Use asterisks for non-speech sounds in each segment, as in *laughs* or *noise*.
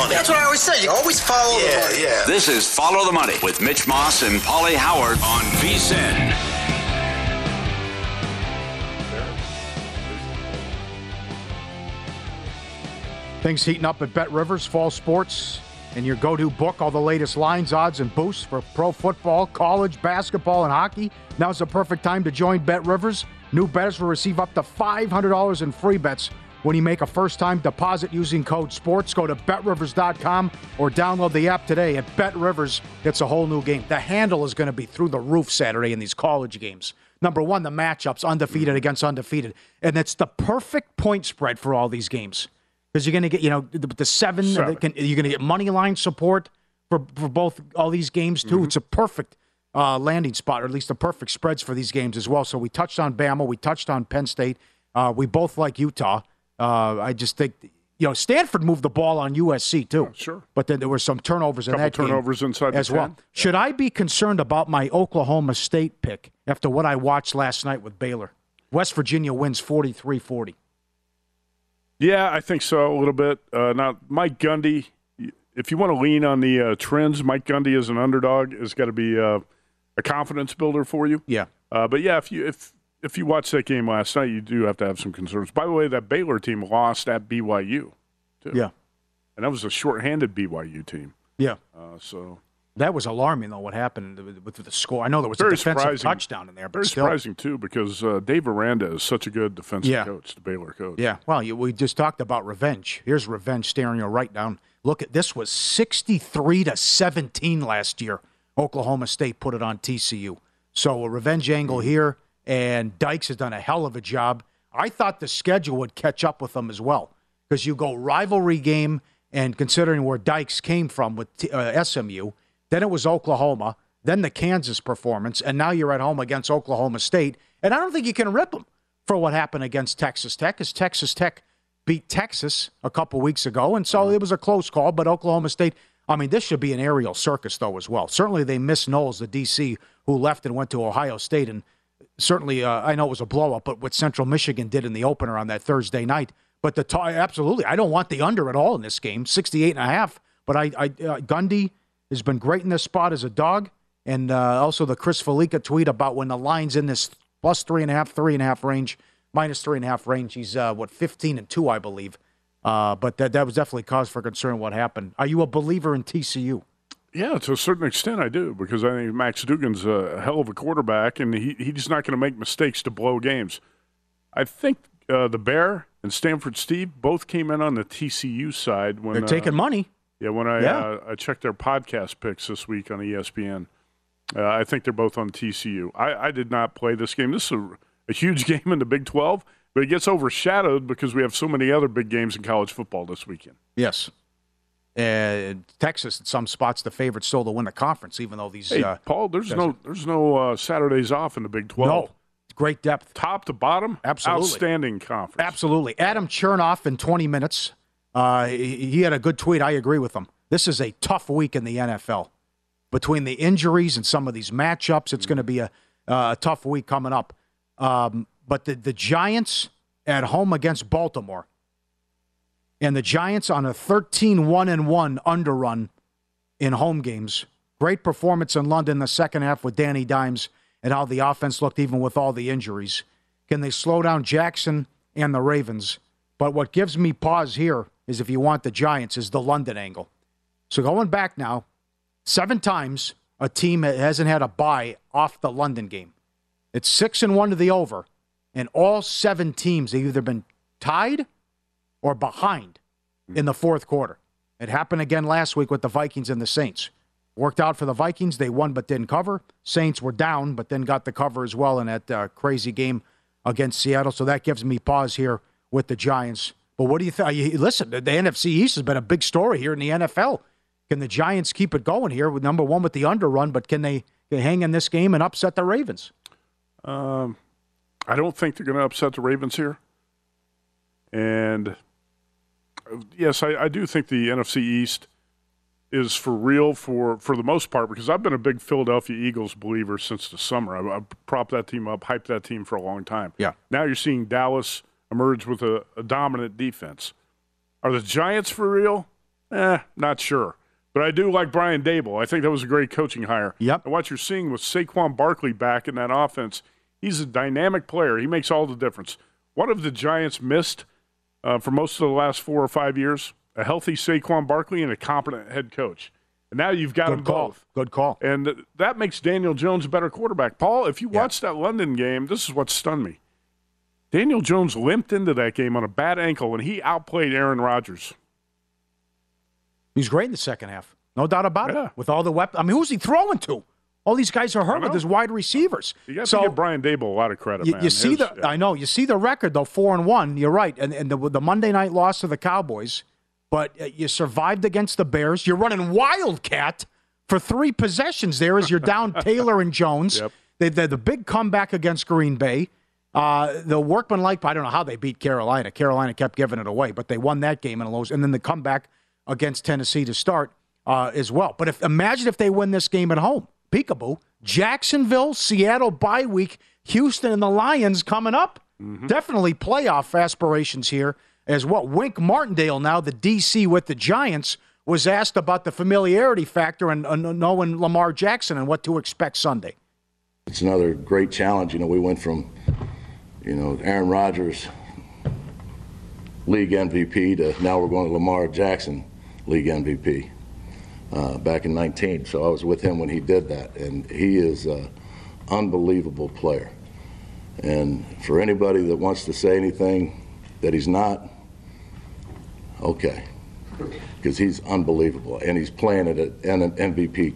Money. That's what I always say. You always follow the money. yeah. This is Follow the Money with Mitch Moss and Pauly Howard on VSIN. Things heating up at Bet Rivers Fall Sports and your go-to book. All the latest lines, odds, and boosts for pro football, college basketball, and hockey. Now's the perfect time to join Bet Rivers. New bettors will receive up to $500 in free bets when you make a first-time deposit using code SPORTS. Go to betrivers.com or download the app today. At BetRivers, it's a whole new game. The handle is going to be through the roof Saturday in these college games. Number one, the matchups undefeated against undefeated, and it's the perfect point spread for all these games because you're going to get you know the, the seven, Seven. Can, you're going to get money line support for for both all these games too. It's a perfect uh, landing spot, or at least the perfect spreads for these games as well. So we touched on Bama, we touched on Penn State. Uh, we both like Utah. Uh, I just think you know Stanford moved the ball on USC too. sure. but then there were some turnovers in that game turnovers inside the as well. 10. Should I be concerned about my Oklahoma State pick after what I watched last night with Baylor? West Virginia wins 43-40. Yeah, I think so a little bit. Uh, now, Mike Gundy, if you want to lean on the uh, trends, Mike Gundy as an underdog has got to be uh, a confidence builder for you. Yeah. Uh, but yeah, if you if if you watched that game last night, you do have to have some concerns. By the way, that Baylor team lost at BYU, too. Yeah. and that was a shorthanded BYU team. Yeah. Uh, so That was alarming, though, what happened with, with the score. I know there was very a defensive surprising touchdown in there, but very still. surprising too because uh, Dave Aranda is such a good defensive Yeah. coach, the Baylor coach. Yeah, well, you, we just talked about revenge. Here's revenge staring you right down. Look at this was 63 to 17 last year. Oklahoma State put it on TCU. So a revenge angle here, and Dykes has done a hell of a job. I thought the schedule would catch up with them as well because you go rivalry game, and considering where Dykes came from with T- uh, SMU, then it was Oklahoma, then the Kansas performance, and now you're at home against Oklahoma State. And I don't think you can rip them for what happened against Texas Tech, as Texas Tech beat Texas a couple weeks ago, and so it was a close call. But Oklahoma State, I mean, this should be an aerial circus though as well. Certainly, they missed Knowles, the DC, who left and went to Ohio State, and certainly, uh, I know it was a blow up, but what Central Michigan did in the opener on that Thursday night. But the t- absolutely, I don't want the under at all in this game, 68 and a half. But I, I uh, Gundy has been great in this spot as a dog, and uh, also the Chris Fallica tweet about when the line's in this plus three and a half, three and a half range, minus three and a half range. He's uh, what 15 and two, I believe. Uh, but that that was definitely cause for concern. What happened? Are you a believer in TCU? Yeah, to a certain extent, I do because I think Max Duggan's a hell of a quarterback, and he he's not going to make mistakes to blow games. I think uh, the Bear and Stanford Steve both came in on the TCU side when They're taking uh, money. Yeah, when I Yeah. Uh, I checked their podcast picks this week on ESPN, uh, I think they're both on TCU. I, I did not play this game. This is a, a huge *laughs* game in the Big 12, but it gets overshadowed because we have so many other big games in college football this weekend. Yes. Uh, Texas, in some spots, the favorite still to win the conference, even though these. Hey, uh, Paul, there's no there's no uh, Saturdays off in the Big 12. no, great depth. Top to bottom, Absolutely. outstanding conference. Absolutely. Adam Chernoff in 20 minutes. Uh, he, he had a good tweet. I agree with him. This is a tough week in the NFL. Between the injuries and some of these matchups, it's going to be a, uh, a tough week coming up. Um, but the, the Giants at home against Baltimore, and the Giants on a 13 1 and 1 underrun in home games. Great performance in London the second half with Danny Dimes and how the offense looked even with all the injuries. Can they slow down Jackson and the Ravens? But what gives me pause here is if you want the Giants is the London angle. So going back now, seven times a team hasn't had a bye off the London game. It's six and one to the over, and all seven teams have either been tied or behind in the fourth quarter. It happened again last week with the Vikings and the Saints. Worked out for the Vikings. They won but didn't cover. Saints were down but then got the cover as well in that uh, crazy game against Seattle. So that gives me pause here with the Giants. But what do you think? Listen, the, NFC East has been a big story here in the NFL. Can the Giants keep it going here with number one with the underrun, but can they, they hang in this game and upset the Ravens? Um, I don't think they're going to upset the Ravens here. And yes, I, I do think the NFC East is for real for, for the most part because I've been a big Philadelphia Eagles believer since the summer. I, I propped that team up, hyped that team for a long time. Yeah. Now you're seeing Dallas emerge with a, a dominant defense. Are the Giants for real? Eh, not sure. But I do like Brian Daboll. I think that was a great coaching hire. Yep. And what you're seeing with Saquon Barkley back in that offense, he's a dynamic player. He makes all the difference. What have the Giants missed uh, for most of the last four or five years? A healthy Saquon Barkley and a competent head coach. And now you've got them Good call. both. Good call. And th- that makes Daniel Jones a better quarterback. Paul, if you watched that London game, this is what stunned me. Daniel Jones limped into that game on a bad ankle, and he outplayed Aaron Rodgers. He's great in the second half. No doubt about Yeah. it. With all the weapons. I mean, who's he throwing to? All these guys are hurt with his wide receivers. You got so to give Brian Daboll a lot of credit, you, man. you see His- the I know you see the record though four and one. You're right, and and the, the Monday night loss to the Cowboys, but uh, you survived against the Bears. You're running wildcat for three possessions. There as you're down *laughs* Taylor and Jones. Yep. They, they the big comeback against Green Bay. Uh, the workman like I don't know how they beat Carolina. Carolina kept giving it away, but they won that game in a lows, and then the comeback against Tennessee to start uh, as well. But if imagine if they win this game at home, peekaboo, Jacksonville, Seattle bye week, Houston, and the Lions coming up. Definitely playoff aspirations here as well. Wink Martindale, now the DC with the Giants, was asked about the familiarity factor and uh, knowing Lamar Jackson and what to expect Sunday. It's another great challenge. You know, we went from, you know, Aaron Rodgers, league MVP, to now we're going to Lamar Jackson, league MVP, uh, back in 19. So I was with him when he did that, and he is an unbelievable player. And for anybody that wants to say anything that he's not, okay, because he's unbelievable, and he's playing at an MVP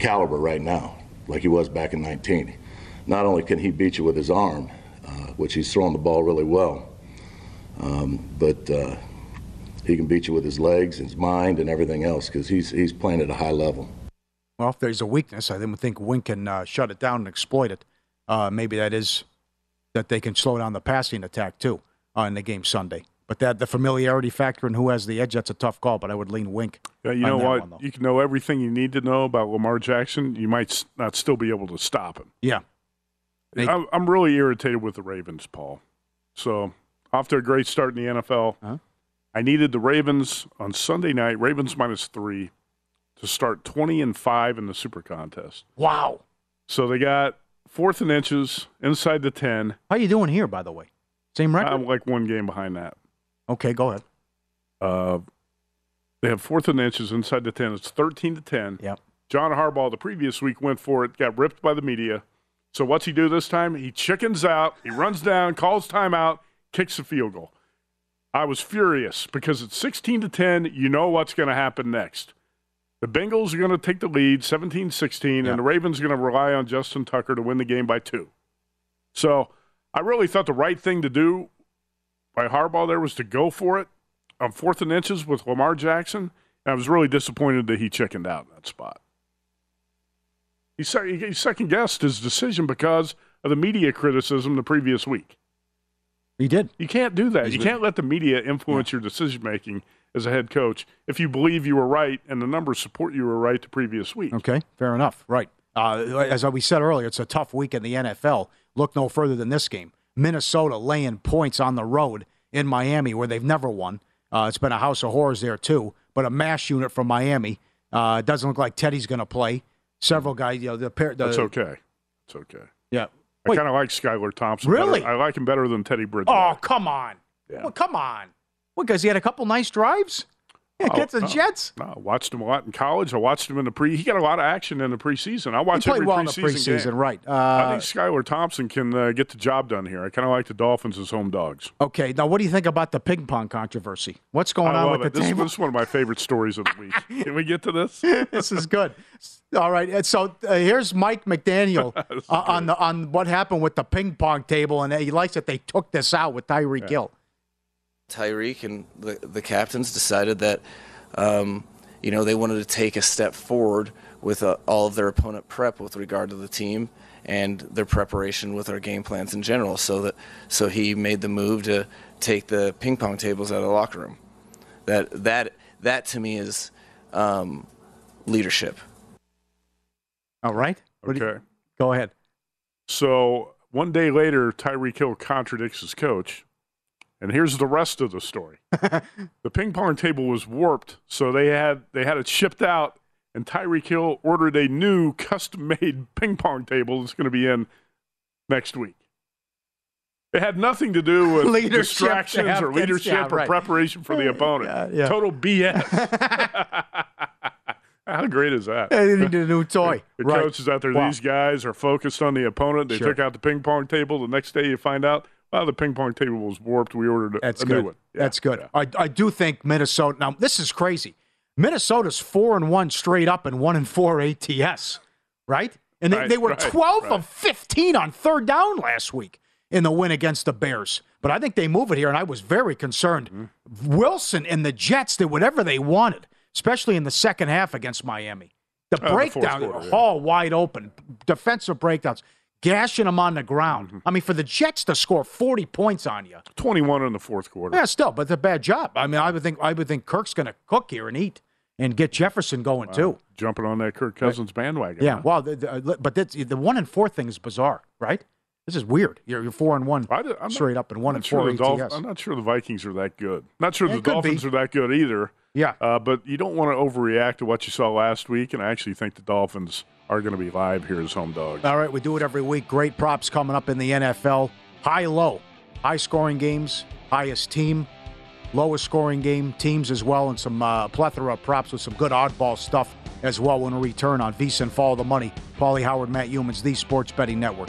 caliber right now, like he was back in 19. Not only can he beat you with his arm, uh, which he's throwing the ball really well, um, but uh, he can beat you with his legs, his mind, and everything else because he's he's playing at a high level. Well, if there's a weakness, I then would think Wink can uh, shut it down and exploit it. Uh, maybe that is that they can slow down the passing attack too uh, in the game Sunday. But that the familiarity factor and who has the edge, that's a tough call. But I would lean Wink. Yeah, you on know that what? one, you can know everything you need to know about Lamar Jackson. You might not still be able to stop him. Yeah. They- I'm, I'm really irritated with the Ravens, Paul. So, off to a great start in the NFL. Huh? I needed the Ravens on Sunday night, Ravens minus three, to start 20 and 5 in the Super Contest. Wow. So, they got fourth and inches inside the 10. How are you doing here, by the way? Same record. I'm like one game behind that. okay, go ahead. Uh, they have fourth and inches inside the 10. It's 13 to 10. Yep. John Harbaugh the previous week went for it, got ripped by the media. So what's he do this time? He chickens out, he runs down, calls timeout, kicks a field goal. I was furious because it's 16 to 10. You know what's going to happen next. The Bengals are going to take the lead 17 16, Yeah. and the Ravens are going to rely on Justin Tucker to win the game by two. So I really thought the right thing to do by Harbaugh there was to go for it on fourth and inches with Lamar Jackson. And I was really disappointed that he chickened out in that spot. He second guessed his decision because of the media criticism the previous week. He did. You can't do that. He's you can't let the media influence your decision making as a head coach if you believe you were right and the numbers support you were right the previous week. Okay, fair enough. Right. Uh, as we said earlier, it's a tough week in the NFL. Look no further than this game. Minnesota laying points on the road in Miami where they've never won. Uh, it's been a house of horrors there too. But a mash unit from Miami. Uh, it doesn't look like Teddy's going to play. Several guys, you know, the pair. The, That's okay. It's okay. Yeah. I kind of like Skylar Thompson. Really? better. I like him better than Teddy Bridgewater. Oh, come on. Yeah. Well, come on. What, because he had a couple nice drives against the no. Jets? No, I watched him a lot in college. I watched him in the pre. He got a lot of action in the preseason. I He watched every well in the preseason, preseason, game. right. I Uh, think Skylar Thompson can uh, get the job done here. I kind of like the Dolphins as home dogs. okay, now what do you think about the ping pong controversy? What's going I on with it. the This, table? this is one of my favorite stories of the week. *laughs* Can we get to this? this is good. All right, and so uh, here's Mike McDaniel *laughs* uh, on the on what happened with the ping pong table, and he likes that they took this out with Tyreek Hill. Tyreek and the, the captains decided that, um, you know, they wanted to take a step forward with uh, all of their opponent prep with regard to the team and their preparation with our game plans in general. So that so he made the move to take the ping pong tables out of the locker room. That that that to me is um, leadership. All right, What do you- Okay. go ahead. So one day later, Tyreek Hill contradicts his coach. And here's the rest of the story. *laughs* the ping pong table was warped, so they had they had it shipped out, and Tyreek Hill ordered a new custom-made *laughs* ping pong table that's going to be in next week. It had nothing to do with *laughs* Leadership, distractions or leadership yeah, or preparation for the opponent. Yeah, yeah. Total BS. How great is that? *laughs* They needed a new toy. The right. coach is out there. Wow. These guys are focused on the opponent. They Sure. took out the ping pong table. The next day, you find out, well, the ping pong table was warped. We ordered a, That's a good. new one. Yeah, That's good. yeah. I, I do think Minnesota. Now this is crazy. Minnesota's four and one straight up and one and four ATS, right? And they, Right, they were right, twelve right. of fifteen on third down last week in the win against the Bears. But I think they move it here, and I was very concerned. Mm-hmm. Wilson and the Jets did whatever they wanted, especially in the second half against Miami. The Oh, the breakdown, quarter, yeah. all wide open, defensive breakdowns, gashing them on the ground. Mm-hmm. I mean, for the Jets to score forty points on you, 21 in the fourth quarter. yeah, still, but it's a bad job. I mean, I would think I would think Kirk's going to cook here and eat and get Jefferson going too. Jumping on that Kirk Cousins bandwagon. Yeah, huh? well, the, the, but that's, the one and four thing is bizarre, right? This is weird. You're, you're four and one did- I'm not- straight up and one and sure four the Dolph- I'm not sure the Vikings are that good. Not sure It the Dolphins be. are that good either. Yeah. Uh, but you don't want to overreact to what you saw last week, and I actually think the Dolphins are going to be live here as home dogs. All right, we do it every week. Great props coming up in the NFL. High low, high scoring games, highest team, lowest scoring game teams as well, and some uh, plethora of props with some good oddball stuff as well when we return on Visa and Follow the Money. Pauly Howard, Matt Humans, the Sports Betting Network.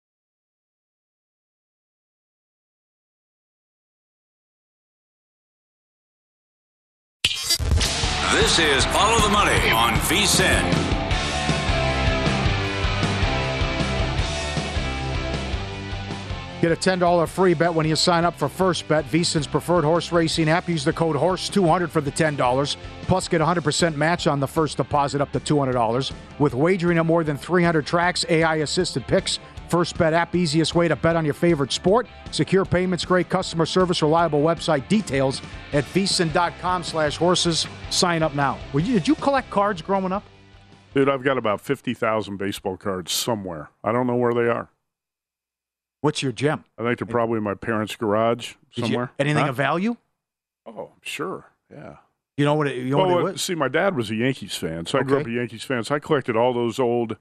This is Follow the Money on VSIN. Get a $10 free bet when you sign up for First Bet, VSIN's preferred horse racing app. Use the code HORSE200 for the $10. Plus, get 100% match on the first deposit up to $200. With wagering at more than 300 tracks, AI assisted picks, First Bet app, easiest way to bet on your favorite sport. Secure payments, great customer service, reliable website details at vsin.com slash horses. Sign up now. You, did you collect cards growing up? Dude, I've got about 50,000 baseball cards somewhere. I don't know where they are. What's your gem? I think they're probably in my parents' garage somewhere. You, anything huh? of value? Oh, sure. Yeah. You know what it, you know well, what uh, was? See, my dad was a Yankees fan, so I grew up a Yankees fan. So I collected all those old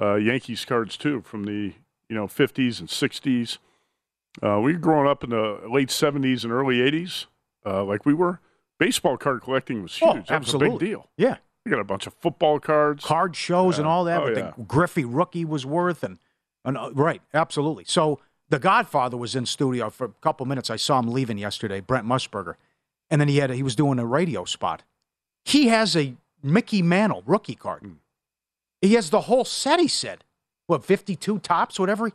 uh, Yankees cards too from the you know 50s and 60s. Uh, we were growing up in the late 70s and early 80s, uh, like we were. Baseball card collecting was huge. Oh, that was a big deal. Yeah. We got a bunch of football cards. Card shows and all that. Oh, yeah. the Griffey rookie was worth. and, and uh, Right, absolutely. So The Godfather was in studio for a couple minutes. I saw him leaving yesterday, Brent Musburger. And then he had a, he was doing a radio spot. He has a Mickey Mantle rookie card. Hmm. He has the whole set, he said. What, 52 Topps, whatever? he-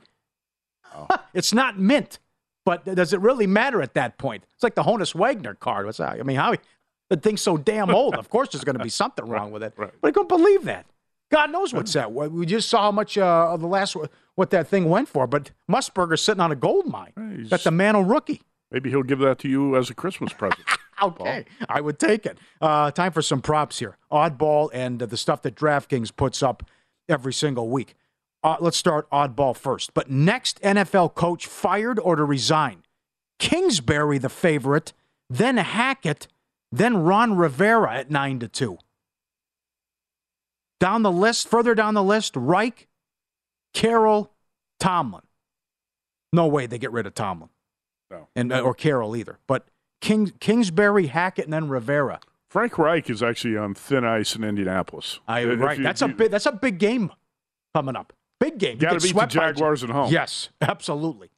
Oh. *laughs* it's not mint. But does it really matter at that point? It's like the Honus Wagner card. What's that? I mean, how the thing's so damn old. Of course, there's going to be *laughs* something wrong with it. But I couldn't believe that. God knows what's that. We just saw how much uh, of the last what that thing went for. But Musburger's sitting on a gold mine. Got the Mantle rookie. Maybe he'll give that to you as a Christmas *laughs* present. Okay, I would take it. Uh, time for some props here. Oddball and uh, the stuff that DraftKings puts up every single week. Uh, let's start oddball first. But next NFL coach fired or to resign? Kingsbury, the favorite, then Hackett, then Ron Rivera at nine to two. Down the list, further down the list, Reich, Carroll, Tomlin. No way they get rid of Tomlin, No. and uh, or Carroll either. But King, Kingsbury, Hackett, and then Rivera. Frank Reich is actually on thin ice in Indianapolis. I, If right, you- that's a big. That's a big game coming up. Big game. Gotta beat the Jaguars at home. Yes, absolutely.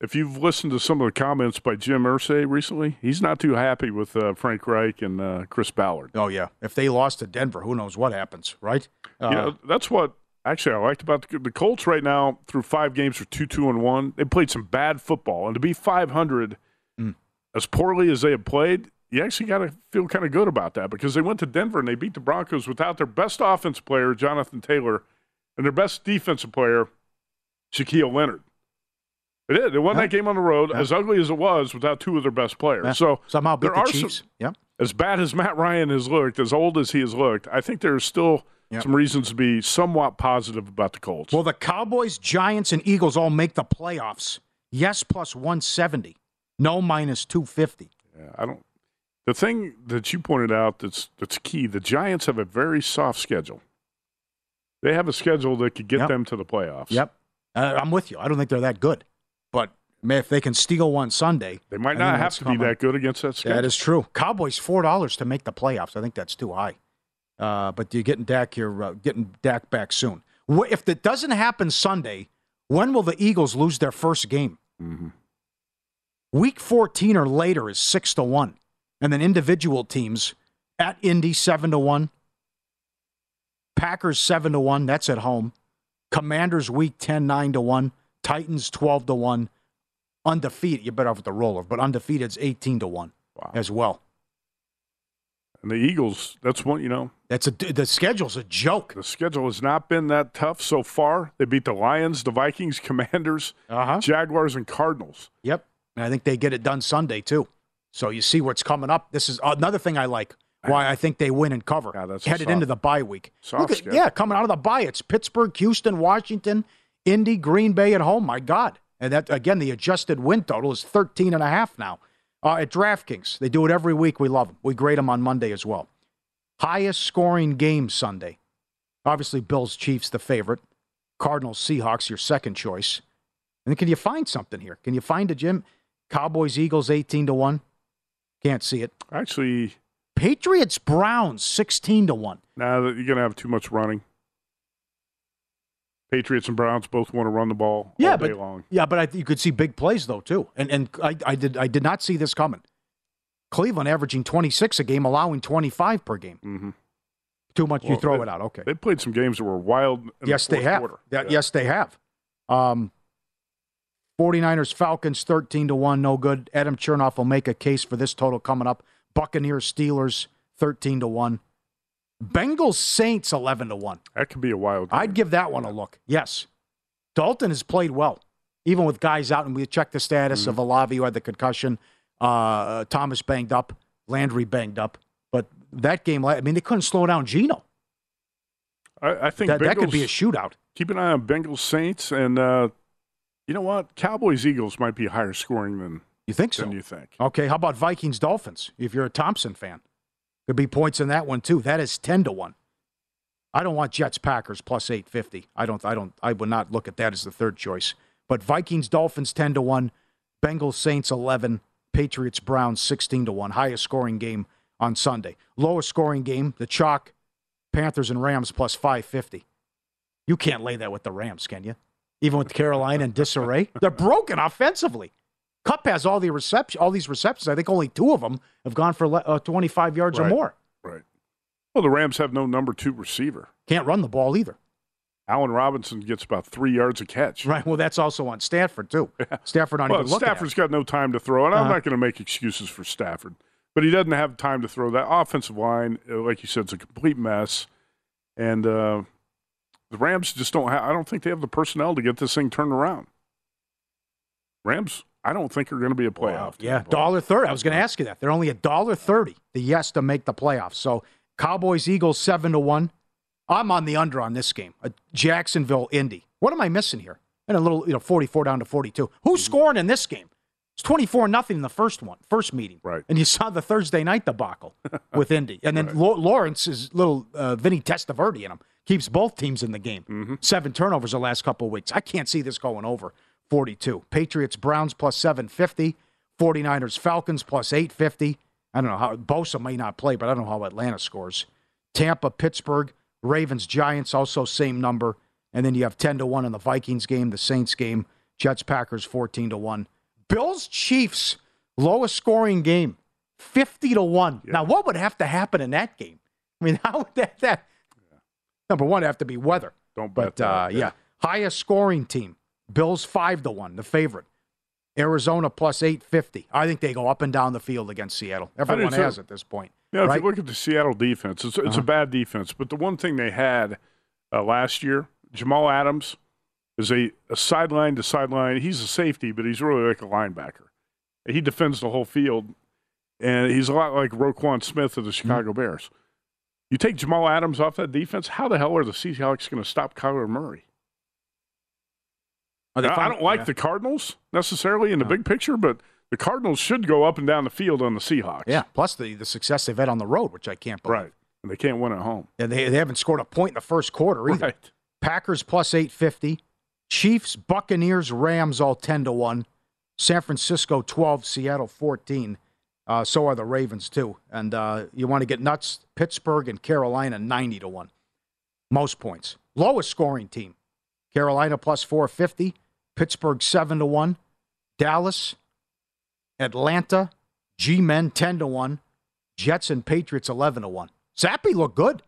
If you've listened to some of the comments by Jim Irsay recently, he's not too happy with uh, Frank Reich and uh, Chris Ballard. Oh yeah. If they lost to Denver, who knows what happens, right? Uh, yeah, that's what actually I liked about the, the Colts right now. Through five games, for two two and one. They played some bad football, and to be five hundred, Mm. as poorly as they have played, you actually got to feel kind of good about that because they went to Denver and they beat the Broncos without their best offense player, Jonathan Taylor, and their best defensive player, Shaquille Leonard. They did. They won Yeah. that game on the road, Yeah. as ugly as it was, without two of their best players. Yeah. So somehow there the are Chiefs. Some, yeah. as bad as Matt Ryan has looked, as old as he has looked, I think there's still Yep. some reasons to be somewhat positive about the Colts. Well, the Cowboys, Giants, and Eagles all make the playoffs. Yes, plus one seventy. No, minus two fifty. Yeah, I don't. The thing that you pointed out that's that's key. The Giants have a very soft schedule. They have a schedule that could get Yep. them to the playoffs. Yep, uh, I'm with you. I don't think they're that good, but man, if they can steal one Sunday, They might not have to be that good against that schedule. That is true. Cowboys four dollars to make the playoffs. I think that's too high. Uh, but you're getting Dak here, uh, getting Dak back soon. If that doesn't happen Sunday, when will the Eagles lose their first game? Mm-hmm. Week 14 or later is six to one, and then individual teams at Indy seven to one, Packers seven to one. That's at home. Commanders week 10, 9 to 1. Titans 12 to 1. Undefeated. You're better off with the roller, but undefeated's 18 to 1 Wow. as well. And the Eagles, that's one, you know, That's a the schedule's a joke. the schedule has not been that tough so far. They beat the Lions, the Vikings, *laughs* Commanders, Uh-huh. Jaguars, and Cardinals. Yep. And I think they get it done Sunday too. So you see what's coming up. This is another thing I like. Why I think they win and cover. Yeah, that's headed soft- into the bye week. soft at, yeah, coming out of the bye, it's Pittsburgh, Houston, Washington, Indy, Green Bay at home. My God. And that again, the adjusted win total is 13 and a half now. Uh, at DraftKings, they do it every week. We love them. We grade them on Monday as well. Highest scoring game Sunday. Obviously, Bills Chiefs the favorite. Cardinals Seahawks your second choice. And then can you find something here? Can you find a Jim? Cowboys Eagles 18 to 1. Can't see it. Actually, Patriots Browns 16 to 1. now that you're going to have too much running. Patriots and Browns both want to run the ball Yeah, all day but long. yeah, but I, you could see big plays though too. And and I, I did I did not see this coming. Cleveland averaging 26 a game, allowing 25 per game. Mm-hmm. Too much, you throw they- it out. Okay. They played some games that were wild. In yes, the they have. Quarter. Yeah, Yeah. Yes, they have. Um, 49ers Falcons 13 to 1, no good. Adam Chernoff will make a case for this total coming up. Buccaneers Steelers 13 to 1. Bengals Saints 11 to 1. That could be a wild. Game. I'd give that one a look. Yes. Dalton has played well, even with guys out, and we checked the status of Olave, who had the concussion, uh, Thomas banged up, Landry banged up. But that game, I mean, they couldn't slow down Geno. I, I think That, that could be a shootout. Keep an eye on Bengals Saints, and uh, you know what? Cowboys Eagles might be higher scoring than You think so? than you think. Okay, how about Vikings Dolphins? If you're a Thompson fan, could be points in that one too. That is ten to one. I don't want Jets Packers plus eight fifty. I don't. I don't. I would not look at that as the third choice. But Vikings Dolphins ten to one, Bengals Saints eleven, Patriots Browns sixteen to one. Highest scoring game on Sunday. Lowest scoring game, the chalk, Panthers and Rams plus five fifty. You can't lay that with the Rams, can you? Even with Carolina in disarray, *laughs* they're broken offensively. Kupp has all the reception, all these receptions. I think only two of them have gone for uh, 25 yards or more. Right. Well, the Rams have no number two receiver. Can't run the ball either. Allen Robinson gets about three yards a catch. Right. Well, that's also on Stafford too. *laughs* Yeah. Stafford not Well, Stafford's got no time to throw, and I'm Uh-huh. not going to make excuses for Stafford, but he doesn't have time to throw. That offensive line, uh, like you said, it's a complete mess, and uh, the Rams just don't. have I don't think they have the personnel to get this thing turned around. Rams, I don't think are going to be a playoff. team. Yeah, dollar thirty. I was going to ask you that. They're only a dollar thirty. The yes to make the playoffs. So Cowboys Eagles seven to one. I'm on the under on this game. A Jacksonville Indy. What am I missing here? And a little, you know, 44 down to 42. Who's scoring in this game? It's 24 nothing in the first one, first meeting. Right. And you saw the Thursday night debacle *laughs* with Indy. And then Lau- Lawrence is little uh, Vinny Testaverde in him. Keeps both teams in the game. Seven turnovers the last couple of weeks. I can't see this going over 42. Patriots Browns plus 750. 49ers Falcons plus 850. I don't know how Bosa may not play, but I don't know how Atlanta scores. Tampa Pittsburgh Ravens Giants also same number. And then you have 10 to 1 in the Vikings game, the Saints game, Jets Packers 14 to 1. Bills Chiefs lowest scoring game 50 to 1. Now what would have to happen in that game? I mean, *laughs* how would that that Number 1 have to be weather. Don't bet But that, uh, yeah. yeah, highest scoring team. Bills 5 to 1, the favorite. Arizona plus 850. I think they go up and down the field against Seattle. Everyone has at this point. Yeah, if you look at the Seattle defense, it's, it's Uh-huh. a bad defense. But the one thing they had uh, last year, Jamal Adams is a, a sideline to sideline. He's a safety, but he's really like a linebacker. He defends the whole field, and he's a lot like Roquan Smith of the Mm-hmm. Chicago Bears. You take Jamal Adams off that defense, how the hell are the Seahawks going to stop Kyler Murray? I- don't like yeah. the Cardinals necessarily in the big picture, but the Cardinals should go up and down the field on the Seahawks. Yeah, plus the, the success they've had on the road, which I can't believe. Right. And they can't win at home. Yeah, they, they haven't scored a point in the first quarter either. Right. Packers plus 850. Chiefs, Buccaneers, Rams all 10 to 1. San Francisco 12, Seattle 14. Uh, so are the Ravens too. And uh, you want to get nuts, Pittsburgh and Carolina 90 to 1. Most points. Lowest scoring team. Carolina plus 450, Pittsburgh 7 to 1, Dallas, Atlanta, G-men 10 to 1, Jets and Patriots 11 to 1. Zappe looked good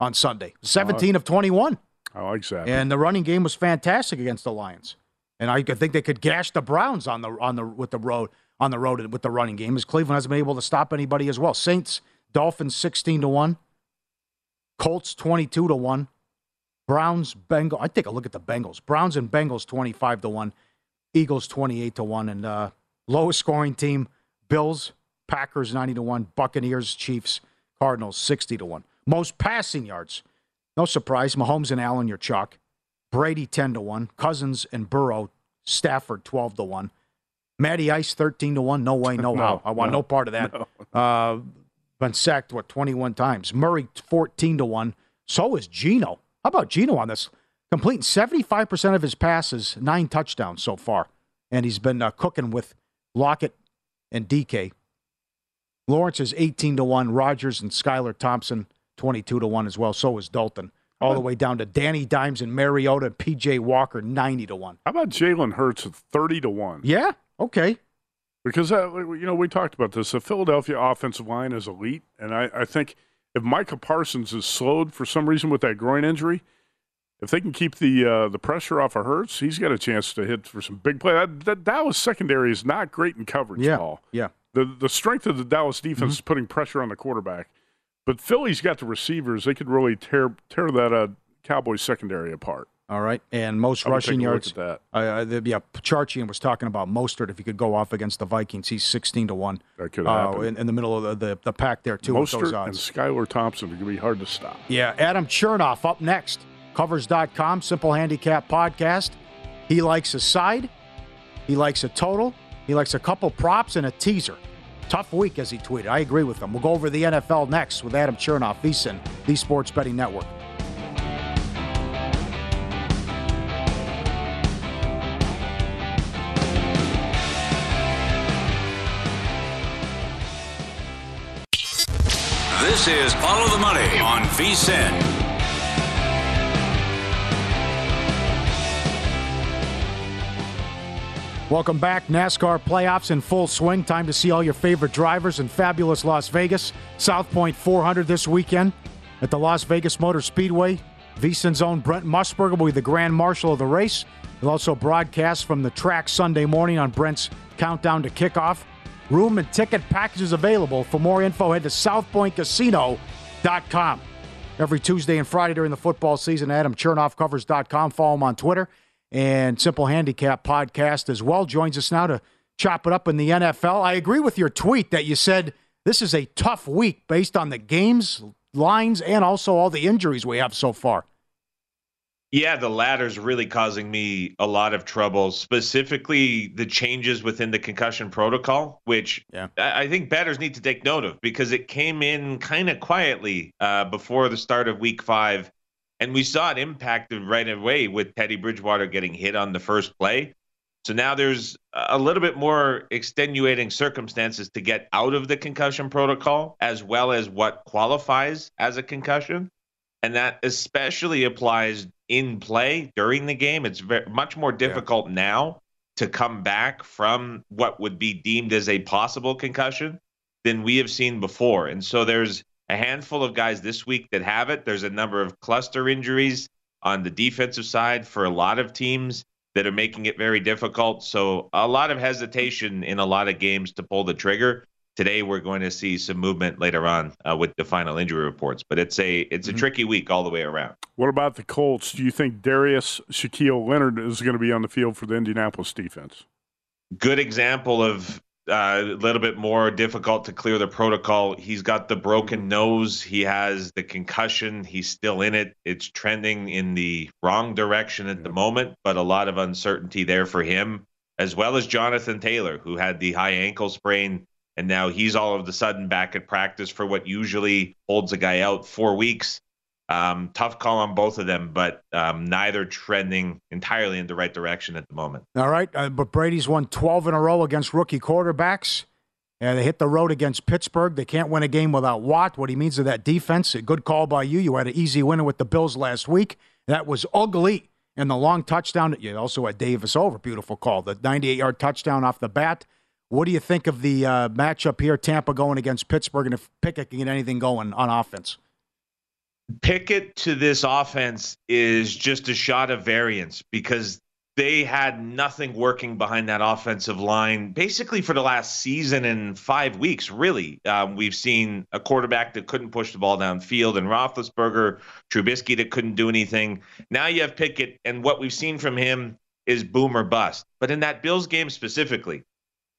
on Sunday. 17 of 21. I like Zappe. And the running game was fantastic against the Lions. And I think they could gash the Browns on the on the with the road on the road with the running game. As Cleveland hasn't been able to stop anybody as well. Saints, Dolphins, sixteen to one. Colts, twenty-two to one. Browns, Bengals. I take a look at the Bengals. Browns and Bengals, twenty-five to one. Eagles, twenty-eight to one. And uh, lowest scoring team, Bills, Packers, ninety to one. Buccaneers, Chiefs, Cardinals, sixty to one. Most passing yards. No surprise. Mahomes and Allen, your chalk. Brady, 10 to 1. Cousins and Burrow, Stafford, 12 to 1. Matty Ice, 13 to 1. No way, no, *laughs* No, how. I want no, no, part of that. *laughs* Uh, been sacked, what, 21 times. Murray, 14 to 1. So is Geno. How about Geno on this? Completing 75% of his passes, nine touchdowns so far. And he's been uh, cooking with Lockett and DK. Lawrence is 18 to 1. Rodgers and Skylar Thompson, 22 to 1 as well. So is Dalton. All the way down to Danny Dimes and Mariota and PJ Walker, 90 to 1. How about Jalen Hurts at 30 to 1? Yeah, okay. Because, uh, you know, we talked about this. The Philadelphia offensive line is elite. And I, I think if Micah Parsons is slowed for some reason with that groin injury, if they can keep the uh, the pressure off of Hurts, he's got a chance to hit for some big play. That, that Dallas secondary is not great in coverage, Yeah, all. yeah. The, the strength of the Dallas defense Mm-hmm. is putting pressure on the quarterback. But Philly's got the receivers. They could really tear tear that uh, Cowboys secondary apart. All right. And most I would rushing take a look yards. Uh, uh, the- yeah, Charchian was talking about Mostert if he could go off against the Vikings. He's 16 to 1. That could uh, happen. in, in the middle of the, the, the pack there, too, Mostert and. Skylar Thompson are going to be hard to stop. Yeah, Adam Chernoff up next. Covers.com, Simple Handicap Podcast. He likes a side, he likes a total, he likes a couple props and a teaser. Tough week, as he tweeted. I agree with him. We'll go over the NFL next with Adam Chernoff, VSIN, the Sports Betting Network. This is Follow the Money on VSIN. Welcome back. NASCAR playoffs in full swing. Time to see all your favorite drivers in fabulous Las Vegas. South Point 400 this weekend at the Las Vegas Motor Speedway. VSIN's own Brent Musburger will be the grand marshal of the race. He'll also broadcast from the track Sunday morning on Brent's countdown to kickoff. Room and ticket packages available. For more info, head to southpointcasino.com. Every Tuesday and Friday during the football season, Adam Chernoffcovers.com. Follow him on Twitter and Simple Handicap Podcast as well. Joins us now to chop it up in the NFL. I agree with your tweet that you said this is a tough week based on the games, lines, and also all the injuries we have so far. Yeah, the latter's really causing me a lot of trouble, specifically the changes within the concussion protocol, which Yeah. I think batters need to take note of because it came in kind of quietly uh, before the start of week five. And we saw it impacted right away with Teddy Bridgewater getting hit on the first play. So now there's a little bit more extenuating circumstances to get out of the concussion protocol, as well as what qualifies as a concussion. And that especially applies in play during the game. It's very, much more difficult now to come back from what would be deemed as a possible concussion than we have seen before. And so there's a handful of guys this week that have it. There's a number of cluster injuries on the defensive side for a lot of teams that are making it very difficult. So a lot of hesitation in a lot of games to pull the trigger. Today we're going to see some movement later on uh, with the final injury reports, but it's a it's a tricky week all the way around. What about the Colts? Do you think Darius Shaquille Leonard is going to be on the field for the Indianapolis defense? good example of uh, a little bit more difficult to clear the protocol. He's got the broken nose. He has the concussion. He's still in it. It's trending in the wrong direction at the moment, but a lot of uncertainty there for him, as well as Jonathan Taylor, who had the high ankle sprain. And now he's all of a sudden back at practice for what usually holds a guy out four weeks. Um, tough call on both of them, but um, neither trending entirely in the right direction at the moment. All right, uh, but Brady's won 12 in a row against rookie quarterbacks. And they hit the road against Pittsburgh. They can't win a game without Watt. What he means to that defense, a good call by you. You had an easy winner with the Bills last week. That was ugly. And the long touchdown, you also had Davis over. Beautiful call. The 98 yard touchdown off the bat. What do you think of the uh, matchup here, Tampa going against Pittsburgh, and if Pickett can get anything going on offense? Pickett to this offense is just a shot of variance because they had nothing working behind that offensive line basically for the last season and five weeks, really. Um, we've seen a quarterback that couldn't push the ball downfield and Roethlisberger, Trubisky that couldn't do anything. Now you have Pickett, and what we've seen from him is boom or bust. But in that Bills game specifically,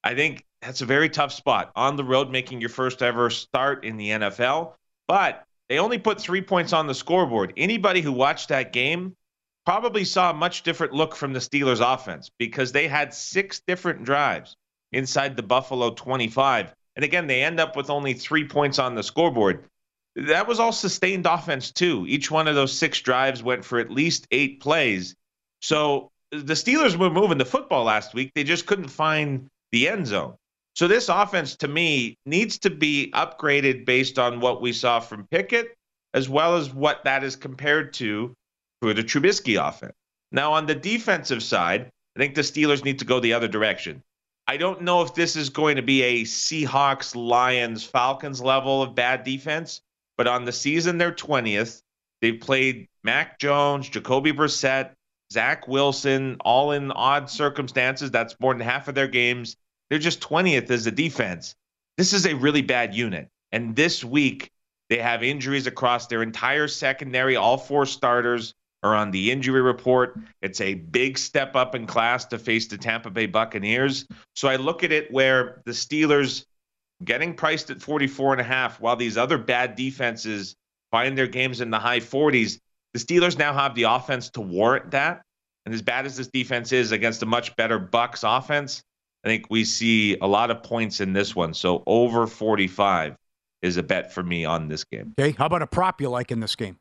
I think that's a very tough spot on the road, making your first ever start in the NFL. But they only put three points on the scoreboard. Anybody who watched that game probably saw a much different look from the Steelers offense because they had six different drives inside the Buffalo 25. And again, they end up with only three points on the scoreboard. That was all sustained offense, too. Each one of those six drives went for at least eight plays. So the Steelers were moving the football last week. They just couldn't find the end zone. So this offense, to me, needs to be upgraded based on what we saw from Pickett, as well as what that is compared to for the Trubisky offense. Now, on the defensive side, I think the Steelers need to go the other direction. I don't know if this is going to be a Seahawks, Lions, Falcons level of bad defense, but on the season, they're 20th. They've played Mac Jones, Jacoby Brissett, Zach Wilson, all in odd circumstances. That's more than half of their games. They're just 20th as a defense. This is a really bad unit. And this week, they have injuries across their entire secondary. All four starters are on the injury report. It's a big step up in class to face the Tampa Bay Buccaneers. So I look at it where the Steelers getting priced at 44 and a half while these other bad defenses find their games in the high 40s. The Steelers now have the offense to warrant that. And as bad as this defense is against a much better Bucks offense, I think we see a lot of points in this one. So over 45 is a bet for me on this game. Okay. How about a prop you like in this game?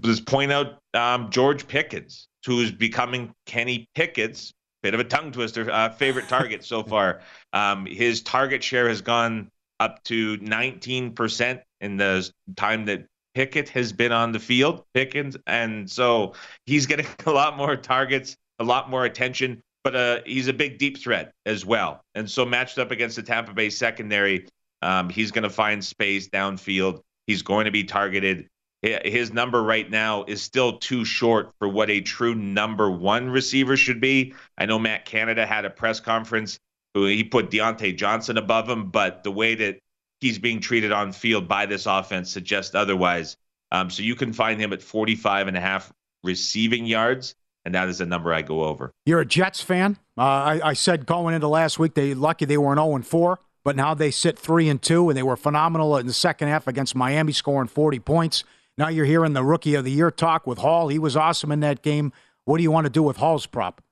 Just point out um, George Pickens, who's becoming Kenny Pickett's bit of a tongue twister uh, favorite target so *laughs* far. Um, his target share has gone up to 19% in the time that Pickett has been on the field, Pickens, and so he's *laughs* getting a lot more targets, a lot more attention but uh, he's a big deep threat as well. And so matched up against the Tampa Bay secondary, um, he's going to find space downfield. He's going to be targeted. His number right now is still too short for what a true number one receiver should be. I know Matt Canada had a press conference. He put Diontae Johnson above him, but the way that he's being treated on field by this offense suggests otherwise. Um, so you can find him at 45 and a half receiving yards and that is a number I go over. You're a Jets fan. Uh, I, I, said going into last week they lucky they weren't 0 4, but now they sit three and two, and they were phenomenal in the second half against Miami, scoring 40 points. Now you're hearing the rookie of the year talk with Hall. He was awesome in that game. What do you want to do with Hall's prop?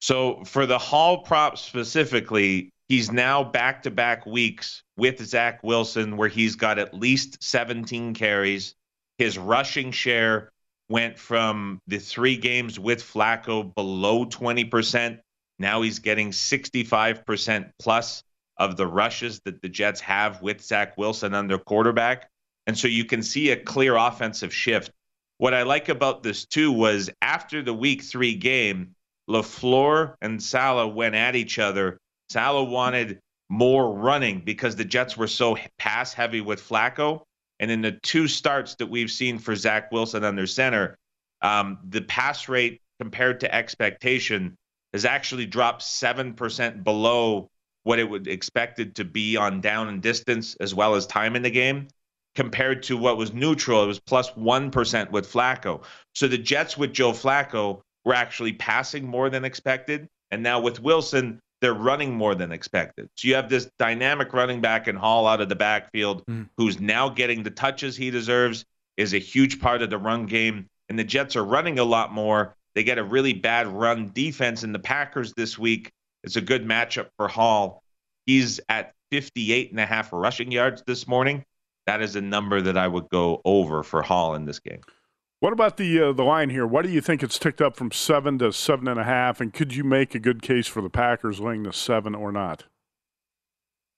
So for the Hall prop specifically, he's now back to back weeks with Zach Wilson where he's got at least 17 carries. His rushing share went from the three games with Flacco below 20%. Now he's getting 65% plus of the rushes that the Jets have with Zach Wilson under quarterback. And so you can see a clear offensive shift. What I like about this too was after the week three game, LaFleur and Saleh went at each other. Saleh wanted more running because the Jets were so pass heavy with Flacco. And in the two starts that we've seen for Zach Wilson under center, um, the pass rate compared to expectation has actually dropped 7% below what it would expected to be on down and distance as well as time in the game compared to what was neutral. It was plus 1 with Flacco. So the Jets with Joe Flacco were actually passing more than expected. And now with Wilson, they're running more than expected. So you have this dynamic running back and Hall out of the backfield mm. who's now getting the touches he deserves, is a huge part of the run game. And the Jets are running a lot more. They get a really bad run defense in the Packers this week. It's a good matchup for Hall. He's at 58 and a half rushing yards this morning. That is a number that I would go over for Hall in this game. What about the uh, the line here? Why do you think it's ticked up from seven to seven and a half? And could you make a good case for the Packers laying the seven or not?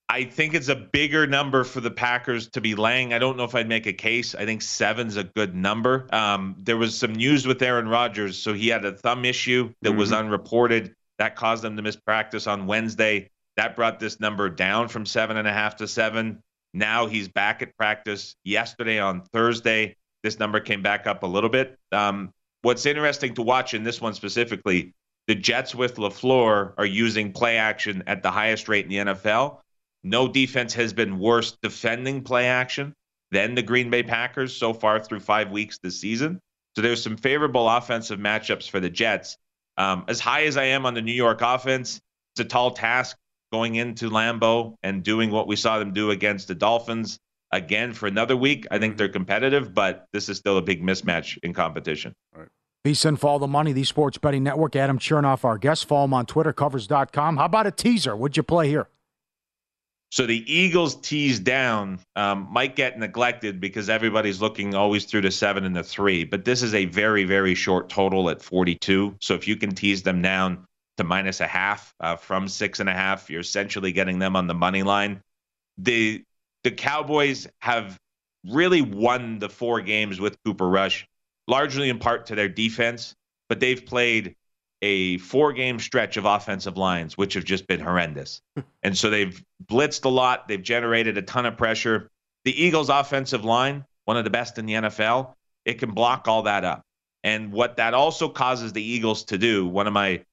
I think it's a bigger number for the Packers to be laying. I don't know if I'd make a case. I think seven's a good number. Um, there was some news with Aaron Rodgers, so he had a thumb issue that mm-hmm. was unreported. That caused him to miss practice on Wednesday. That brought this number down from seven and a half to seven. Now he's back at practice yesterday on Thursday. This number came back up a little bit. Um, what's interesting to watch in this one specifically, the Jets with LaFleur are using play action at the highest rate in the NFL. No defense has been worse defending play action than the Green Bay Packers so far through five weeks this season. So there's some favorable offensive matchups for the Jets. Um, as high as I am on the New York offense, it's a tall task going into Lambeau and doing what we saw them do against the Dolphins again for another week. I think they're competitive, but this is still a big mismatch in competition. Right. VSIN Follow the Money, the Sports Betting Network. Adam Chernoff, our guest. Follow him on Twitter, covers.com. How about a teaser? What'd you play here? So the Eagles tease down um, might get neglected because everybody's looking always through the seven and the three, but this is a very, very short total at 42. So if you can tease them down to minus a half uh, from six and a half, you're essentially getting them on the money line. The the Cowboys have really won the four games with Cooper Rush, largely in part to their defense, but they've played a four game stretch of offensive lines, which have just been horrendous. Hmm. and so they've blitzed a lot. They've generated a ton of pressure. The Eagles' offensive line, one of the best in the NFL, it can block all that up. And what that also causes the Eagles to do, one of my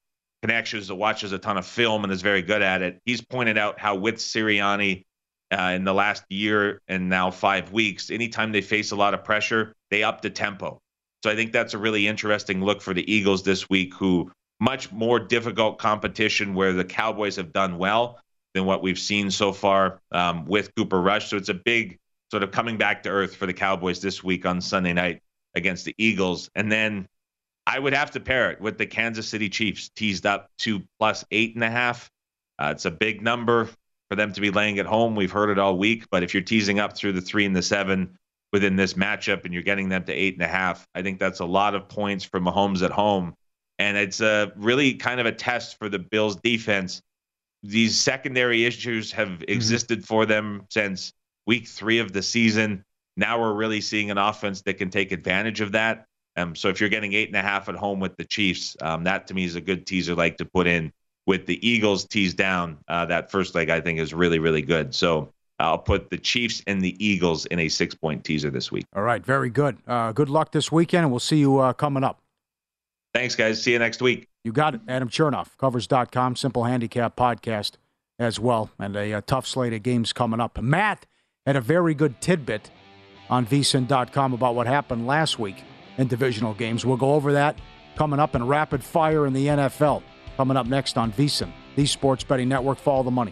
connections that watches a ton of film and is very good at it, he's pointed out how with Sirianni uh, in the last year and now five weeks, anytime they face a lot of pressure, they up the tempo. So I think that's a really interesting look for the Eagles this week, who much more difficult competition where the Cowboys have done well than what we've seen so far um, with Cooper Rush. So it's a big sort of coming back to earth for the Cowboys this week on Sunday night against the Eagles. And then I would have to pair it with the Kansas City Chiefs teased up to plus eight and a half. Uh, it's a big number for them to be laying at home. We've heard it all week, but if you're teasing up through the three and the seven within this matchup and you're getting them to eight and a half, I think that's a lot of points for Mahomes at home and it's a really kind of a test for the Bills defense. These secondary issues have mm-hmm. existed mm-hmm. for them since week three of the season. Now we're really seeing an offense that can take advantage of that. Um, so if you're getting eight and a half at home with the Chiefs, um, that to me is a good teaser like to put in with the Eagles tease down. Uh, that first leg I think is really really good. So I'll put the Chiefs and the Eagles in a six point teaser this week. All right, very good. Uh, good luck this weekend, and we'll see you uh, coming up. Thanks, guys. See you next week. You got it. Adam Chernoff, covers.com, Simple Handicap Podcast as well, and a, a tough slate of games coming up. Matt had a very good tidbit on vsin.com about what happened last week in divisional games. We'll go over that coming up in rapid fire in the NFL. Coming up next on VSIN, the Sports Betting Network. Follow the money.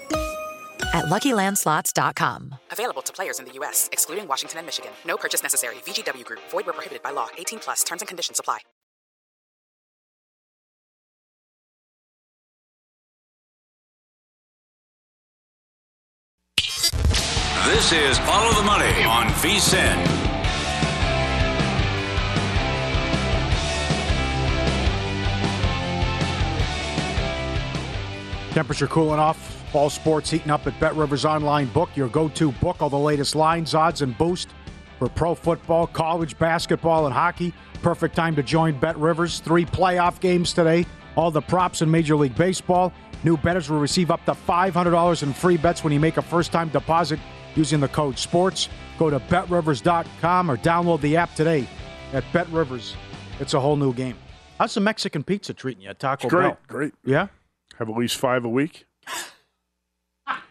at LuckyLandSlots.com. Available to players in the U.S., excluding Washington and Michigan. No purchase necessary. VGW Group. Void where prohibited by law. 18 plus. Terms and conditions apply. This is Follow the Money on VSIN. Temperature cooling off. Fall sports heating up at Bet Rivers Online Book, your go to book. All the latest lines, odds, and boost for pro football, college basketball, and hockey. Perfect time to join Bet Rivers. Three playoff games today. All the props in Major League Baseball. New bettors will receive up to $500 in free bets when you make a first time deposit using the code SPORTS. Go to betrivers.com or download the app today at Bet Rivers. It's a whole new game. How's the Mexican pizza treating you at Taco It's great, Bell? great. Yeah? Have at least five a week. *laughs*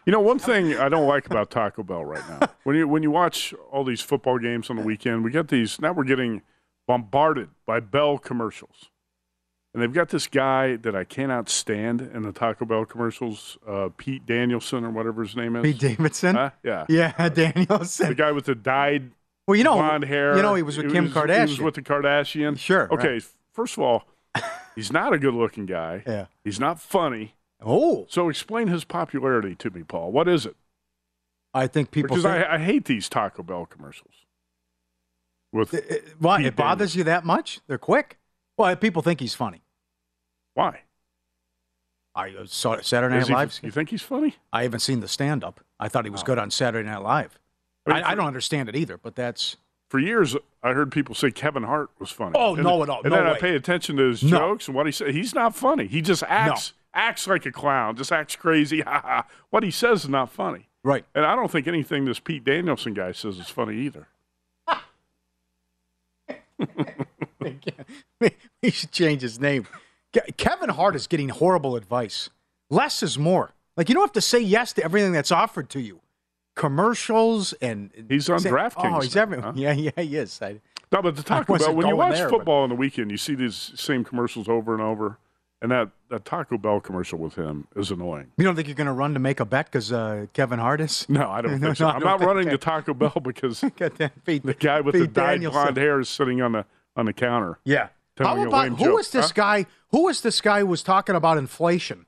You know, one thing I don't like about Taco Bell right now, when you when you watch all these football games on the weekend, we get these. Now we're getting bombarded by Bell commercials, and they've got this guy that I cannot stand in the Taco Bell commercials, uh, Pete Danielson or whatever his name is. Pete Davidson? Huh? yeah, Yeah, Danielson. the guy with the dyed Well, you know, blonde hair. you know he was with Kim Kardashian. He was with the Kardashian. Sure, Okay. right. First of all, he's not a good-looking guy. Yeah. He's not funny. Oh. So explain his popularity to me, Paul. What is it? I think people because think- I, I hate these Taco Bell commercials. With Why? Pete It bothers you that much? They're quick. Well, people think he's funny. Why? Are you uh, saw Saturday Night he- Live? you think he's funny? I haven't seen the stand up. I thought he was oh. good on Saturday Night Live. I I, mean, I, for- don't understand it either, but that's For years, I heard people say Kevin Hart was funny. Oh, And no, at all. And no then I pay attention to his No. jokes and what he said. He's not funny. He just acts acts like a clown. Just acts crazy. *laughs* Ha ha. What he says is not funny. Right. And I don't think anything this Pete Danielson guy says is funny either. *laughs* he should change his name. Kevin Hart is getting horrible advice. Less is more. Like you don't have to say yes to everything that's offered to you. Commercials and He's on say- DraftKings Oh, he's now, every huh? yeah, yeah, he is. I, No, but the Taco *laughs* wasn't when you watch there, but- football on the weekend, you see these same commercials over and over. And that, that Taco Bell commercial with him is annoying. you don't think you're going to run to make a bet because uh, Kevin Hart is? *laughs* No, I don't No, think so. *laughs* no, I'm not running to Taco Bell because *laughs* Got that Pete- the guy with the dyed Danielson. blonde hair is sitting on the on the counter. Yeah. How about who was this Huh? guy? Who was this guy who was talking about inflation,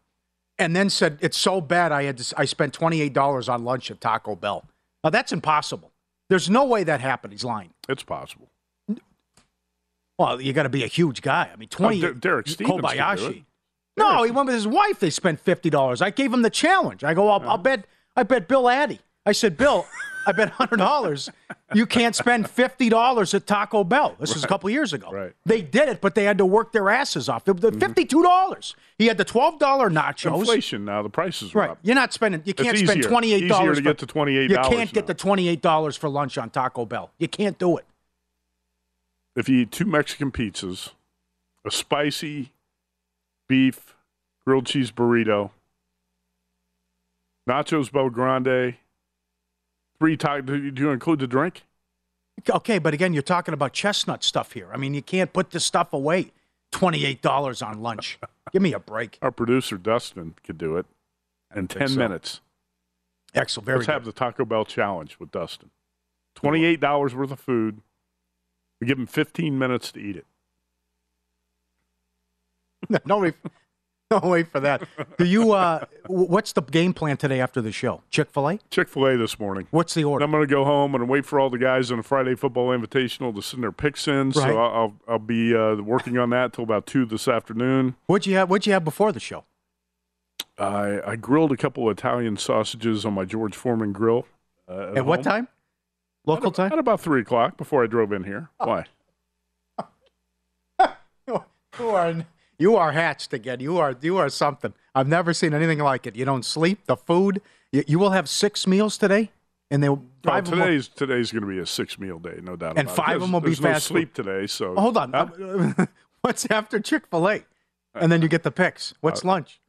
and then said it's so bad I had to, I spent twenty eight dollars on lunch at Taco Bell. Now that's impossible. There's no way that happened. He's lying. It's possible. Well, you got to be a huge guy. I mean, Oh, twenty. Der- Derek Stevens. Kobayashi. No, he went with his wife. They spent fifty dollars. I gave him the challenge. I go, I'll, I'll bet. I bet Bill Addy. I said, Bill, I bet hundred dollars. You can't spend fifty dollars at Taco Bell. This was a couple years ago. Right. They did it, but they had to work their asses off. It was mm-hmm. Fifty-two dollars. He had the twelve dollar nachos. Inflation now, the prices are Right. up. You're not spending. You can't spend easier- twenty eight dollars easier to get to $28 You can't get the twenty eight dollars for lunch on Taco Bell. You can't do it. If you eat two Mexican pizzas, a spicy beef grilled cheese burrito, nachos Bel Grande, three ta- do you include the drink? Okay, but again, you're talking about chestnut stuff here. I mean, you can't put this stuff away. Twenty-eight dollars on lunch. *laughs* Give me a break. Our producer Dustin could do it in ten so. minutes. Excellent. Very Let's good. have the Taco Bell challenge with Dustin. Twenty-eight dollars worth of food. We give them fifteen minutes to eat it. *laughs* no wait, no wait for that. Do you? Uh, what's the game plan today after the show? Chick Fil A. Chick Fil A this morning. What's the order? I'm going to go home and wait for all the guys on the Friday Football Invitational to send their picks in. Right. So I'll I'll, I'll be uh, working on that till about two this afternoon. What'd you have? What'd you have before the show? I I grilled a couple of Italian sausages on my George Foreman grill. Uh, At what time? Local At, time. at about three o'clock before I drove in here. Why? *laughs* You are you are hatched again. You are you are something. I've never seen anything like it. You don't sleep. The food. You, you will have six meals today, and they Well, five of them will- today's today's going to be a six meal day, no doubt. And about five it. of them will be no fast food. sleep today. So Oh, hold on. Huh? *laughs* What's after Chick Fil A? And then you get the picks. What's lunch?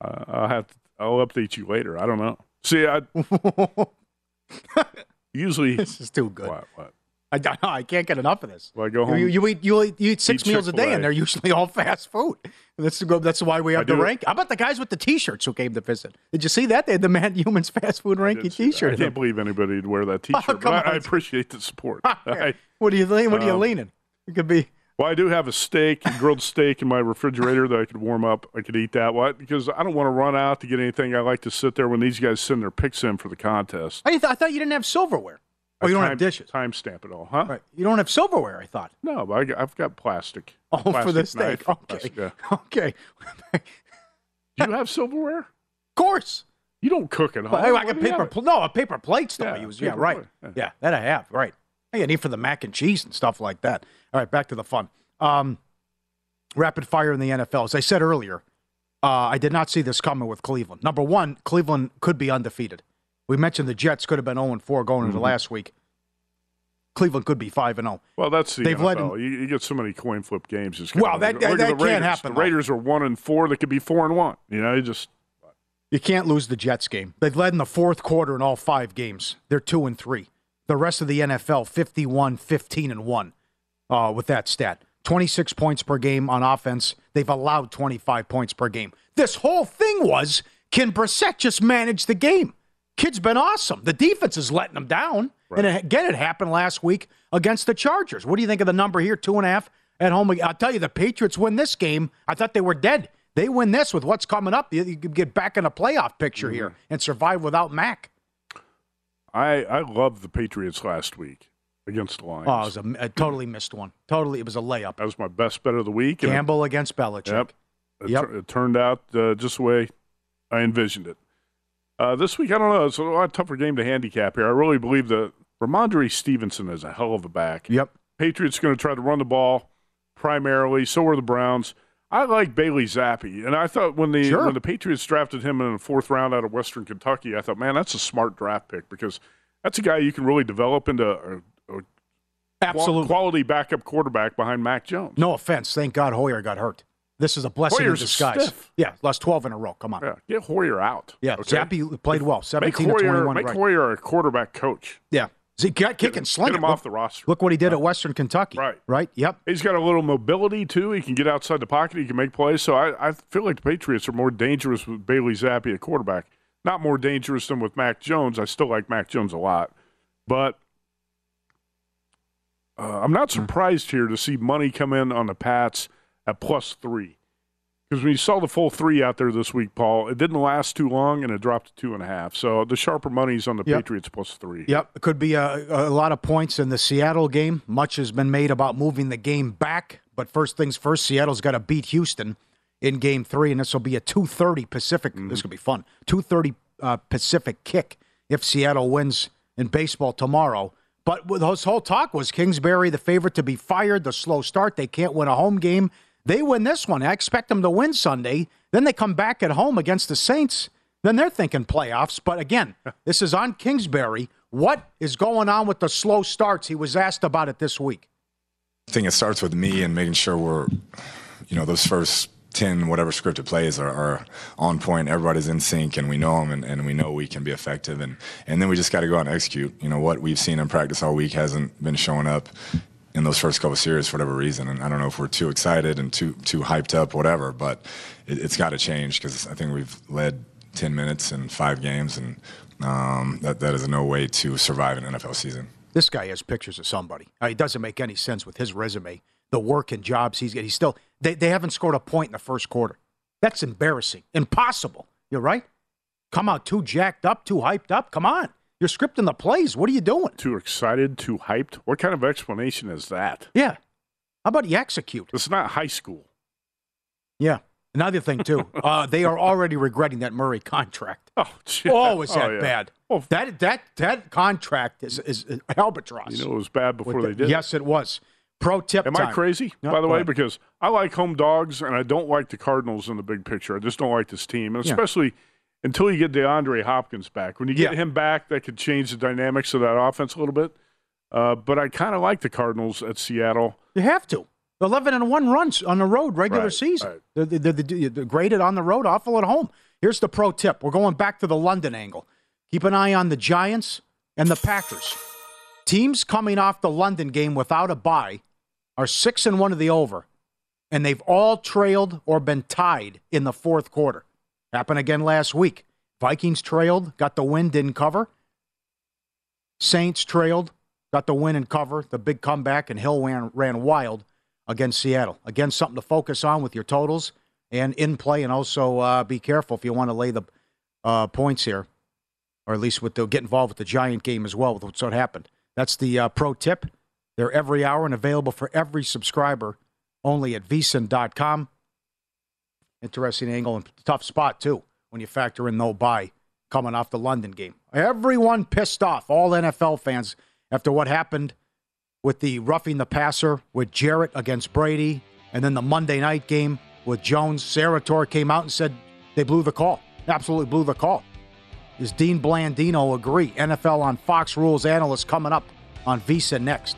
Uh, I'll have to, I'll update you later. I don't know. See, I *laughs* usually *laughs* this is too good. What? What? I, I can't get enough of this. Well, I go home. You, you eat you eat, you eat six eat meals a day, Chick-fil-A. and they're usually all fast food. And that's the- that's why we have the rank. How about the guys with the T-shirts who came to visit? Did you see that? They had the Mad Humans fast food ranking T-shirt. I can't believe anybody would wear that *laughs* T-shirt. Oh, but I, I appreciate the support. *laughs* What are you leaning? What are you Um, leaning? It could be. Well, I do have a steak, a grilled steak in my refrigerator that I could warm up. I could eat that. What? Because I don't want to run out to get anything. I like to sit there when these guys send their picks in for the contest. I, th- I thought you didn't have silverware. Oh, you don't have dishes. Time stamp it all, huh? Right. You don't have silverware. I thought. No, but I, I've got plastic. Oh, for Plastic the steak. knife. Okay. Plastic, yeah. *laughs* Okay. *laughs* Do you have silverware? Of course. You don't cook at home. Well, I got paper. have? Pl- no, a paper plates though. Yeah, I use. Yeah, right. plate, yeah. Yeah. that I have. Right. I got need for the mac and cheese and stuff like that. All right, back to the fun. Um, rapid fire in the NFL. As I said earlier, uh, I did not see this coming with Cleveland. Number one, Cleveland could be undefeated. We mentioned the Jets could have been 0 4 going into Mhm. last week. Cleveland could be 5 and 0. Well, that's the They've led NFL. in- you, you get so many coin flip games. It's Well, that- that the can't happen, The though. Raiders are one and four. They could be four and one. You know, you just You can't lose the Jets game. They've led in the fourth quarter in all five games. They're 2 and 3. The rest of the NFL 51 15 and 1 uh, with that stat. 26 points per game on offense. They've allowed 25 points per game. This whole thing was can Brissett just manage the game? Kid's been awesome. The defense is letting them down. And it, again, it happened last week against the Chargers. What do you think of the number here? Two and a half at home. I'll tell you, the Patriots win this game. I thought they were dead. They win this with what's coming up. You, you could get back in a playoff picture here and survive without Mac. I I loved the Patriots last week against the Lions. Oh, it was a, a totally missed one. Totally, it was a layup. that was my best bet of the week. and it- Gamble against Belichick. Yep. It, Yep. tur- it turned out uh, just the way I envisioned it. Uh, this week, I don't know. It's a lot tougher game to handicap here. I really believe that Rhamondre Stevenson is a hell of a back. Yep. Patriots going to try to run the ball primarily. So are the Browns. I like Bailey Zappe, and I thought when the Sure. when the Patriots drafted him in the fourth round out of Western Kentucky, I thought, man, that's a smart draft pick because that's a guy you can really develop into a, Absolutely. quality backup quarterback behind Mac Jones. No offense. Thank God Hoyer got hurt. This is a blessing Hoyer's in disguise. Yeah, lost 12 in a row. Come on. Yeah, get Hoyer out. Yeah, okay? Zappe played well. Make 17 to Hoyer, 21. make right. Hoyer a quarterback coach. Yeah. He got kick and sling Get him Look- off the roster. Look what he did at Western Kentucky. Right. Right? Yep. He's got a little mobility too. He can get outside the pocket. He can make plays. So I, I feel like the Patriots are more dangerous with Bailey Zappe at quarterback. Not more dangerous than with Mac Jones. I still like Mac Jones a lot, but uh, I'm not surprised here to see money come in on the Pats at plus three. Because when you saw the full three out there this week, Paul, it didn't last too long and it dropped to two and a half. So the sharper money's on the Yep. Patriots plus three. Yep. It could be a, a lot of points in the Seattle game. Much has been made about moving the game back. But first things first, Seattle's got to beat Houston in game three, and this will be a 2.30 Pacific. Mm-hmm. This could be fun. 2.30 uh, Pacific kick if Seattle wins in baseball tomorrow. But with this whole talk was Kingsbury the favorite to be fired, the slow start. They can't win a home game. They win this one. I expect them to win Sunday. Then they come back at home against the Saints. Then they're thinking playoffs. But again, *laughs* this is on Kingsbury. What is going on with the slow starts? He was asked about it this week. I think it starts with me and making sure we're, you know, those first 10, whatever scripted plays are, are on point. Everybody's in sync and we know them and, and we know we can be effective. And, and then we just got to go out and execute. You know, what we've seen in practice all week hasn't been showing up in those first couple series for whatever reason. And I don't know if we're too excited and too, too hyped up, whatever, but it, it's got to change because I think we've led 10 minutes in five games and um, that, that is no way to survive an NFL season. This guy has pictures of somebody. Uh, it doesn't make any sense with his resume, the work and jobs he's got. He's still, they, they haven't scored a point in the first quarter. That's embarrassing. Impossible. You're right. Come out too jacked up, too hyped up. Come on. You're scripting the plays. What are you doing? Too excited, too hyped. What kind of explanation is that? Yeah. How about you execute? It's not high school. Yeah. Another thing, too, *laughs* uh, they are already regretting that Murray contract. Oh, gee. Oh, is Oh, that yeah. bad? that that that contract is is albatross. You know, it was bad before With they did. Yes, it was. Pro tip. Am time. I crazy, No, by the way? ahead. Because I like home dogs and I don't like the Cardinals in the big picture. I just don't like this team. And Yeah. especially until you get DeAndre Hopkins back. When you get Yeah. him back, that could change the dynamics of that offense a little bit. Uh, but I kind of like the Cardinals at Seattle. You have to. 11 and 1 runs on the road regular Right, season. right. They're, they're, they're, they're graded on the road, awful at home. Here's the pro tip. We're going back to the London angle. Keep an eye on the Giants and the Packers. Teams coming off the London game without a bye are six and one of the over, and they've all trailed or been tied in the fourth quarter. Happened again last week. Vikings trailed, got the win, didn't cover. Saints trailed, got the win and cover, the big comeback, and Hill ran, ran wild against Seattle. Again, something to focus on with your totals and in play, and also uh, be careful if you want to lay the uh, points here, or at least with the get involved with the Giant game as well. With what's what happened. That's the uh, pro tip. They're every hour and available for every subscriber, only at vsin.com. Interesting angle and tough spot too when you factor in no bye coming off the London game. Everyone pissed off, all NFL fans, after what happened with the roughing the passer with Jarrett against Brady, and then the Monday night game with Jones. Sarator came out and said they blew the call. Absolutely blew the call. Does Dean Blandino agree? NFL on Fox Rules analyst coming up on VSIN next.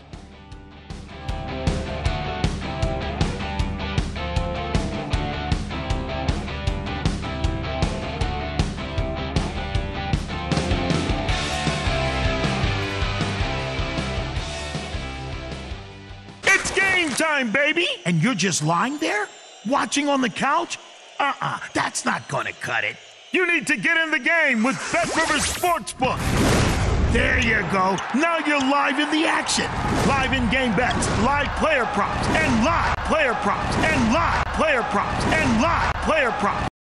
Time, baby! And you're just lying there? Watching on the couch? Uh uh that's not gonna cut it. You need to get in the game with Bet Rivers Sportsbook. There you go. Now you're live in the action. Live in game bets, live player props, and live player props, and live player props, and live player props.